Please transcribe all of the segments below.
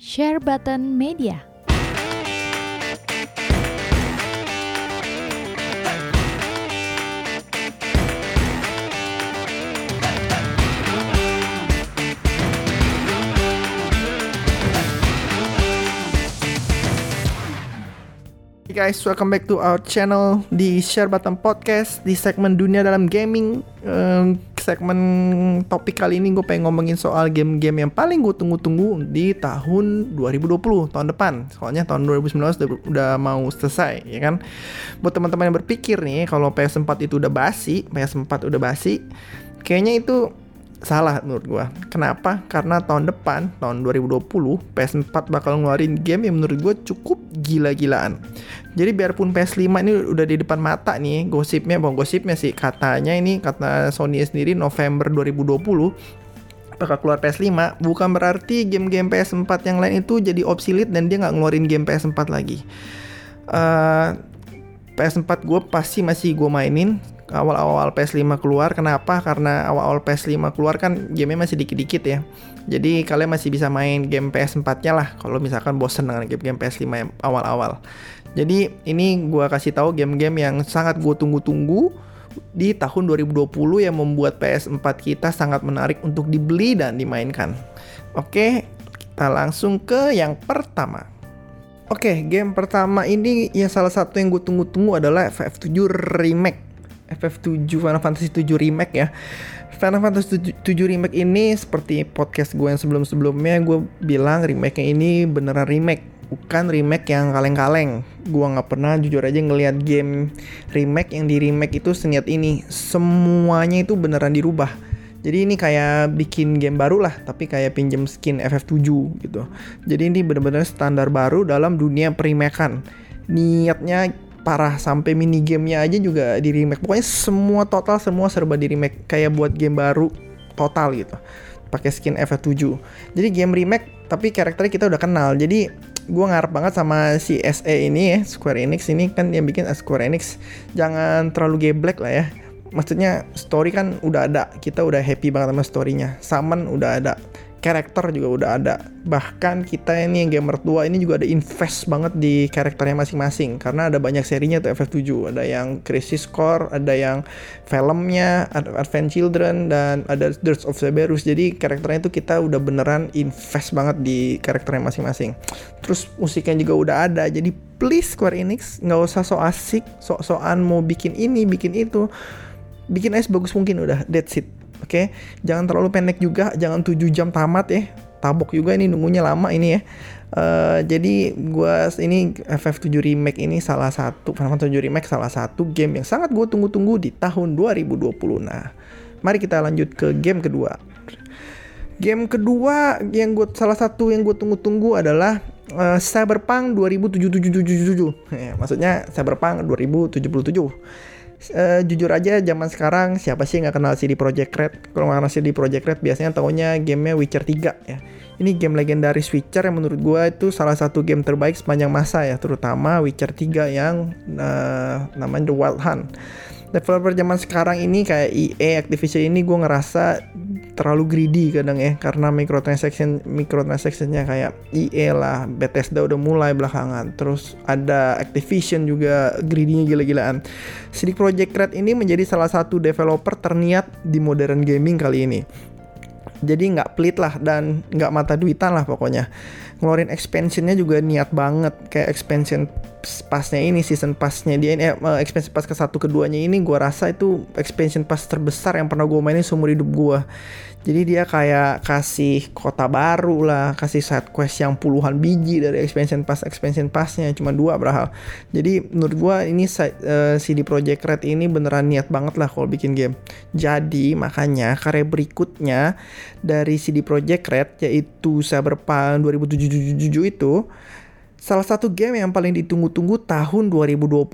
Share Button Media. Hey guys, welcome back to our channel di Share Button Podcast di segmen dunia dalam gaming. Eh, segmen topik kali ini gue pengen ngomongin soal game-game yang paling gue tunggu-tunggu di tahun 2020 tahun depan. Soalnya tahun 2019 udah, udah mau selesai, ya kan? Buat teman-teman yang berpikir nih kalau PS4 itu udah basi, PS4 udah basi, kayaknya itu salah menurut gua. Kenapa? Karena tahun depan, tahun 2020, PS4 bakal ngeluarin game yang menurut gua cukup gila-gilaan. Jadi biarpun PS5 ini udah di depan mata nih, gosipnya, bang gosipnya sih katanya ini kata Sony sendiri November 2020 bakal keluar PS5 bukan berarti game-game PS4 yang lain itu jadi obsolete dan dia nggak ngeluarin game PS4 lagi. Uh, PS4 gue pasti masih gue mainin awal-awal PS5 keluar. Kenapa? Karena awal-awal PS5 keluar kan gamenya masih dikit-dikit ya. Jadi kalian masih bisa main game PS4-nya lah kalau misalkan bosen dengan game-game PS5 yang awal-awal. Jadi ini gue kasih tahu game-game yang sangat gue tunggu-tunggu di tahun 2020 yang membuat PS4 kita sangat menarik untuk dibeli dan dimainkan. Oke, kita langsung ke yang pertama. Oke, game pertama ini yang salah satu yang gue tunggu-tunggu adalah FF7 Remake. FF7 Final Fantasy 7 Remake ya. Final Fantasy 7, 7 Remake ini seperti podcast gue yang sebelum-sebelumnya gue bilang remake-nya ini beneran remake bukan remake yang kaleng-kaleng. Gue nggak pernah jujur aja ngelihat game remake yang di remake itu seniat ini. Semuanya itu beneran dirubah. Jadi ini kayak bikin game baru lah, tapi kayak pinjem skin FF7 gitu. Jadi ini bener-bener standar baru dalam dunia perimekan. Niatnya parah sampai mini gamenya aja juga di remake. Pokoknya semua total semua serba di remake kayak buat game baru total gitu. Pakai skin FF7. Jadi game remake tapi karakternya kita udah kenal. Jadi gue ngarep banget sama si SE ini ya, Square Enix ini kan yang bikin Square Enix jangan terlalu geblek lah ya. Maksudnya story kan udah ada, kita udah happy banget sama storynya. Saman udah ada, karakter juga udah ada. Bahkan kita ini yang gamer tua ini juga ada invest banget di karakternya masing-masing karena ada banyak serinya tuh FF7. Ada yang Crisis Core, ada yang filmnya, Advent Children dan ada Dirge of Cerberus. Jadi karakternya itu kita udah beneran invest banget di karakternya masing-masing. Terus musiknya juga udah ada. Jadi please Square Enix nggak usah so asik, sok-sokan mau bikin ini, bikin itu. Bikin aja bagus mungkin udah, that's it Oke, okay? jangan terlalu pendek juga, jangan 7 jam tamat ya. Tabok juga ini nunggunya lama ini ya. Uh, jadi gua ini FF7 Remake ini salah satu Final Fantasy 7 Remake salah satu game yang sangat gue tunggu-tunggu di tahun 2020. Nah, mari kita lanjut ke game kedua. Game kedua yang gue salah satu yang gue tunggu-tunggu adalah uh, Cyberpunk 2077. Ya, maksudnya Cyberpunk 2077 uh, jujur aja zaman sekarang siapa sih nggak kenal CD Projekt Red? Kalau nggak kenal CD Projekt Red biasanya taunya gamenya Witcher 3 ya. Ini game legendaris Witcher yang menurut gue itu salah satu game terbaik sepanjang masa ya, terutama Witcher 3 yang uh, namanya The Wild Hunt developer zaman sekarang ini kayak EA Activision ini gue ngerasa terlalu greedy kadang ya karena microtransaction microtransactionnya kayak EA lah Bethesda udah mulai belakangan. Terus ada Activision juga greedy-nya gila-gilaan. CD Projekt Red ini menjadi salah satu developer terniat di modern gaming kali ini. Jadi nggak pelit lah dan nggak mata duitan lah pokoknya. Ngeluarin expansionnya juga niat banget kayak expansion pasnya ini season pasnya dia ini eh, expansion pas ke satu keduanya ini gue rasa itu expansion pas terbesar yang pernah gue mainin seumur hidup gue jadi dia kayak kasih kota baru lah, kasih side quest yang puluhan biji dari expansion pass expansion passnya cuma dua berhal. Jadi menurut gua ini uh, CD Projekt Red ini beneran niat banget lah kalau bikin game. Jadi makanya karya berikutnya dari CD Projekt Red yaitu Cyberpunk 2077 itu salah satu game yang paling ditunggu-tunggu tahun 2020.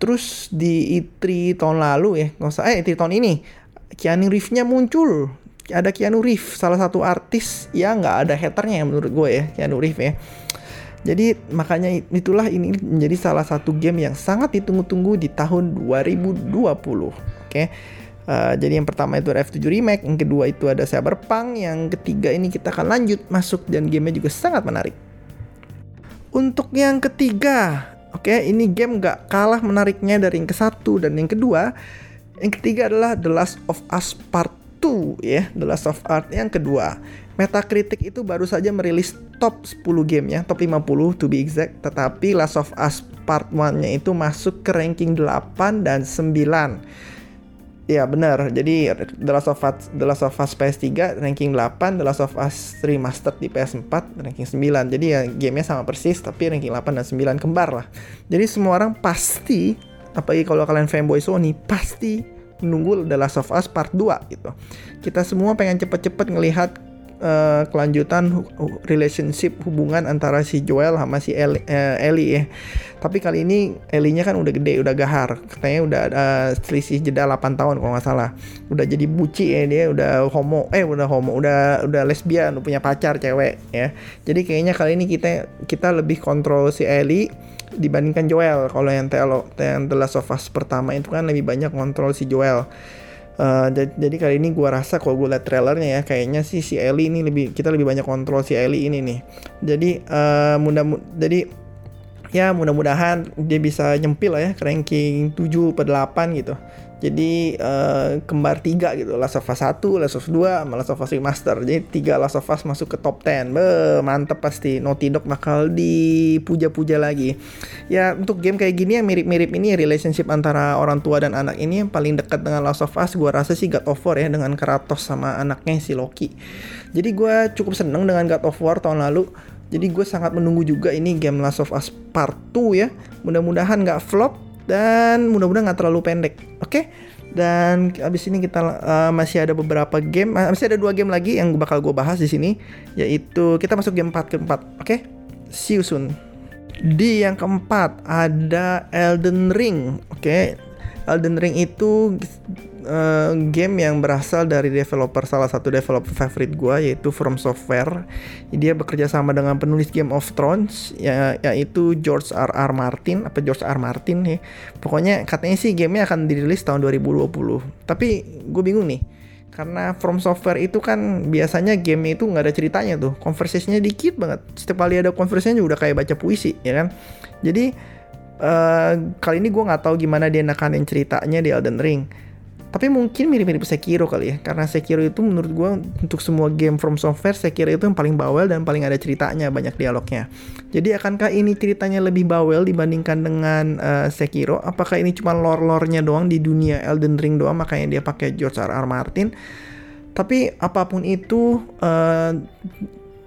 Terus di E3 tahun lalu ya, nggak usah eh E3 tahun ini Keanu Reeves-nya muncul ada Keanu Reeves salah satu artis yang nggak ada haternya ya menurut gue ya Keanu Reeves ya jadi makanya itulah ini menjadi salah satu game yang sangat ditunggu-tunggu di tahun 2020 oke Uh, jadi yang pertama itu ada F7 Remake, yang kedua itu ada Cyberpunk, yang ketiga ini kita akan lanjut masuk dan gamenya juga sangat menarik. Untuk yang ketiga, oke okay, ini game gak kalah menariknya dari yang ke satu dan yang kedua. Yang ketiga adalah The Last of Us Part 2 ya, The Last of Us yang kedua. Metacritic itu baru saja merilis top 10 game ya, top 50 to be exact, tetapi Last of Us Part 1-nya itu masuk ke ranking 8 dan 9 Iya benar. Jadi The Last of Us The Last of Us PS3 ranking 8, The Last of Us Remastered di PS4 ranking 9. Jadi ya gamenya sama persis tapi ranking 8 dan 9 kembar lah. Jadi semua orang pasti apalagi kalau kalian fanboy Sony pasti menunggu The Last of Us Part 2 gitu. Kita semua pengen cepet-cepet ngelihat uh, kelanjutan relationship hubungan antara si Joel sama si Ellie, uh, Ellie ya. Tapi kali ini Ellie-nya kan udah gede, udah gahar. Katanya udah ada selisih jeda 8 tahun kalau nggak salah. Udah jadi buci ya dia, udah homo, eh udah homo, udah udah lesbian, udah punya pacar cewek ya. Jadi kayaknya kali ini kita kita lebih kontrol si Ellie dibandingkan Joel. Kalau yang yang The Last of Us pertama itu kan lebih banyak kontrol si Joel. Uh, jadi kali ini gue rasa kalau gue liat trailernya ya kayaknya sih si Ellie ini lebih kita lebih banyak kontrol si Ellie ini nih. Jadi uh, mudah jadi ya mudah-mudahan dia bisa nyempil lah ya ke ranking 7 per 8 gitu. Jadi uh, kembar tiga gitu, Last of Us 1, Last of Us 2, sama Last of Us Remaster. Jadi tiga Last of Us masuk ke top 10. Be, mantep pasti. Naughty Dog bakal dipuja-puja lagi. Ya untuk game kayak gini yang mirip-mirip ini relationship antara orang tua dan anak ini yang paling dekat dengan Last of Us gua rasa sih God of War ya dengan Kratos sama anaknya si Loki. Jadi gue cukup seneng dengan God of War tahun lalu. Jadi gue sangat menunggu juga ini game Last of Us Part 2 ya. Mudah-mudahan nggak flop dan mudah-mudahan nggak terlalu pendek oke okay? dan abis ini kita uh, masih ada beberapa game uh, masih ada dua game lagi yang bakal gue bahas di sini yaitu kita masuk game 4 keempat oke okay? see you soon di yang keempat ada Elden Ring oke okay? Elden Ring itu uh, game yang berasal dari developer salah satu developer favorit gue yaitu From Software. Dia bekerja sama dengan penulis Game of Thrones ya yaitu George R. R. Martin apa George R. Martin ya. Pokoknya katanya sih gamenya akan dirilis tahun 2020. Tapi gue bingung nih karena From Software itu kan biasanya game itu nggak ada ceritanya tuh konversasinya dikit banget setiap kali ada konversasinya udah kayak baca puisi ya kan jadi uh, kali ini gue nggak tahu gimana dia nekanin ceritanya di Elden Ring tapi mungkin mirip-mirip Sekiro kali ya karena Sekiro itu menurut gue untuk semua game from software Sekiro itu yang paling bawel dan paling ada ceritanya banyak dialognya jadi akankah ini ceritanya lebih bawel dibandingkan dengan uh, Sekiro apakah ini cuma lore-lore-nya doang di dunia Elden Ring doang makanya dia pakai George R. R. Martin tapi apa pun itu uh,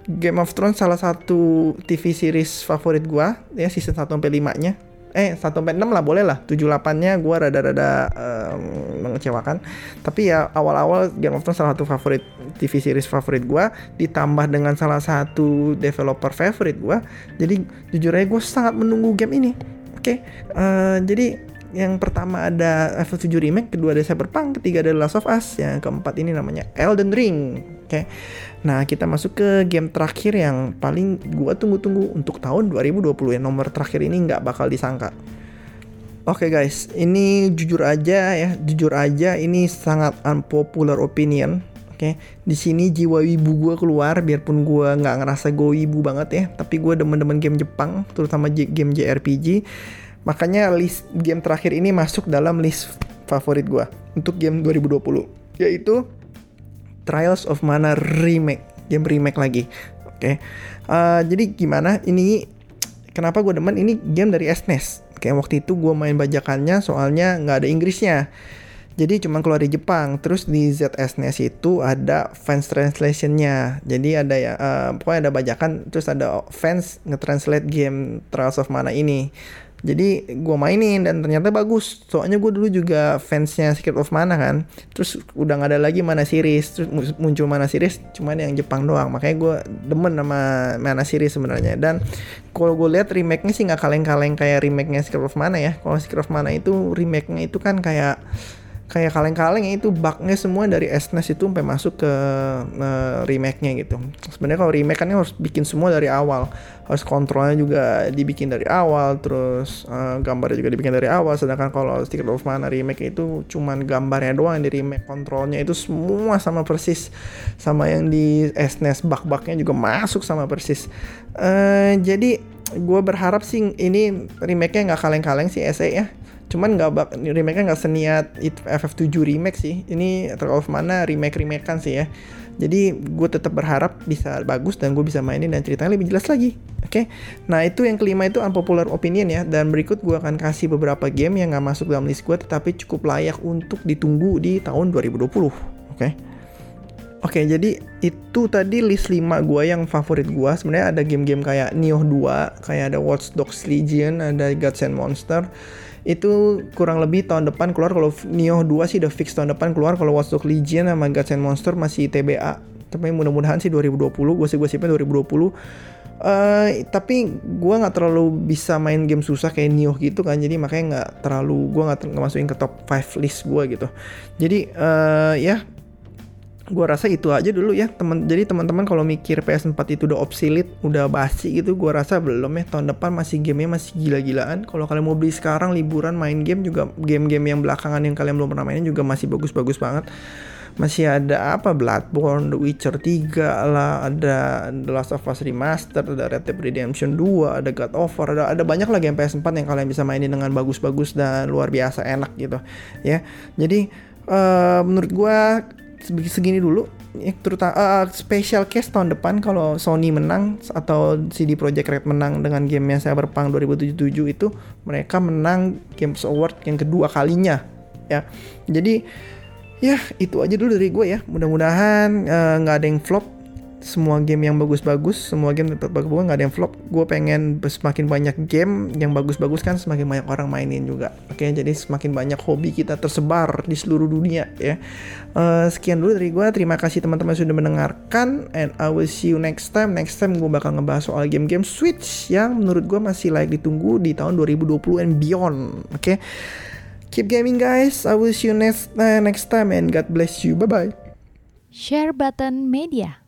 Game of Thrones salah satu TV series favorit gue ya season 1 sampai 5 nya eh 1 sampai 6 lah boleh lah 7 8-nya gue rada-rada um, mengecewakan tapi ya awal-awal Game of Thrones salah satu favorit TV series favorit gue ditambah dengan salah satu developer favorit gue jadi jujur aja gue sangat menunggu game ini oke okay? uh, eh, jadi yang pertama ada F7 Remake, kedua ada Cyberpunk, ketiga ada Last of Us, yang keempat ini namanya Elden Ring. Oke. Okay. Nah, kita masuk ke game terakhir yang paling gua tunggu-tunggu untuk tahun 2020 ya. Nomor terakhir ini nggak bakal disangka. Oke okay guys, ini jujur aja ya, jujur aja ini sangat unpopular opinion. Oke, okay. di sini jiwa wibu gue keluar, biarpun gue nggak ngerasa gue wibu banget ya, tapi gue demen-demen game Jepang, terutama game JRPG Makanya list game terakhir ini masuk dalam list favorit gue untuk game 2020 yaitu Trials of Mana remake, game remake lagi. Oke. Okay. Uh, eh, jadi gimana? Ini kenapa gue demen ini game dari SNES. Kayak e waktu itu gue main bajakannya soalnya nggak ada Inggrisnya. Jadi cuma keluar di Jepang. Terus di ZSNES itu ada fans translationnya. Jadi ada ya, uh, pokoknya ada bajakan. Terus ada fans nge-translate game Trials of Mana ini jadi gue mainin dan ternyata bagus. Soalnya gue dulu juga fansnya Secret of Mana kan. Terus udah gak ada lagi mana series. Terus muncul mana series cuman yang Jepang doang. Makanya gue demen sama mana series sebenarnya. Dan kalau gue lihat remake-nya sih nggak kaleng-kaleng kayak remake-nya Secret of Mana ya. Kalau Secret of Mana itu remake-nya itu kan kayak kayak kaleng-kaleng ya itu bugnya semua dari SNES itu sampai masuk ke uh, remake-nya gitu. Sebenarnya kalau remake kan harus bikin semua dari awal, harus kontrolnya juga dibikin dari awal, terus uh, gambarnya juga dibikin dari awal. Sedangkan kalau Secret of Mana remake itu cuman gambarnya doang di remake, kontrolnya itu semua sama persis sama yang di SNES, bug-bugnya juga masuk sama persis. Uh, jadi gue berharap sih ini remake-nya nggak kaleng-kaleng sih SE ya cuman nggak remake nggak seniat FF7 remake sih. Ini terlalu mana remake remake kan sih ya. Jadi gue tetap berharap bisa bagus dan gue bisa mainin dan ceritanya lebih jelas lagi. Oke? Okay? nah itu yang kelima itu unpopular opinion ya. Dan berikut gue akan kasih beberapa game yang nggak masuk dalam list gue tetapi cukup layak untuk ditunggu di tahun 2020 oke? okay? Oke, okay, jadi itu tadi list 5 gue yang favorit gue. Sebenarnya ada game-game kayak Nioh 2, kayak ada Watch Dogs Legion, ada Gods and Monster. Itu kurang lebih tahun depan keluar. Kalau Nioh 2 sih udah fix tahun depan keluar. Kalau Watch Dogs Legion sama Gods and Monster masih TBA tapi mudah-mudahan sih 2020 gue sih gue sih 2020 Uh, tapi gue nggak terlalu bisa main game susah kayak Nioh gitu kan. Jadi makanya nggak terlalu gue nggak masukin ke top 5 list gue gitu. Jadi uh, ya gue rasa itu aja dulu ya teman jadi teman-teman kalau mikir PS4 itu udah obsolete udah basi gitu gue rasa belum ya tahun depan masih gamenya masih gila-gilaan kalau kalian mau beli sekarang liburan main game juga game-game yang belakangan yang kalian belum pernah mainin juga masih bagus-bagus banget masih ada apa Bloodborne, The Witcher 3 lah, ada The Last of Us Remastered, ada Red Dead Redemption 2, ada God of War, ada ada banyak lagi game PS4 yang kalian bisa mainin dengan bagus-bagus dan luar biasa enak gitu ya. Jadi uh, menurut gue segini dulu ya, terutama uh, special case tahun depan kalau Sony menang atau CD Projekt Red menang dengan game yang Cyberpunk 2077 itu mereka menang Games Award yang kedua kalinya ya. Jadi ya itu aja dulu dari gue ya. Mudah-mudahan eh, nggak uh, ada yang flop semua game yang bagus-bagus, semua game tetap bagus nggak ada yang flop. Gue pengen semakin banyak game yang bagus-bagus kan semakin banyak orang mainin juga. Oke, jadi semakin banyak hobi kita tersebar di seluruh dunia ya. Uh, sekian dulu dari gue. Terima kasih teman-teman sudah mendengarkan and I will see you next time. Next time gue bakal ngebahas soal game-game Switch yang menurut gue masih layak ditunggu di tahun 2020 and beyond. Oke. Keep gaming guys. I will see you next uh, next time and God bless you. Bye bye. Share button media.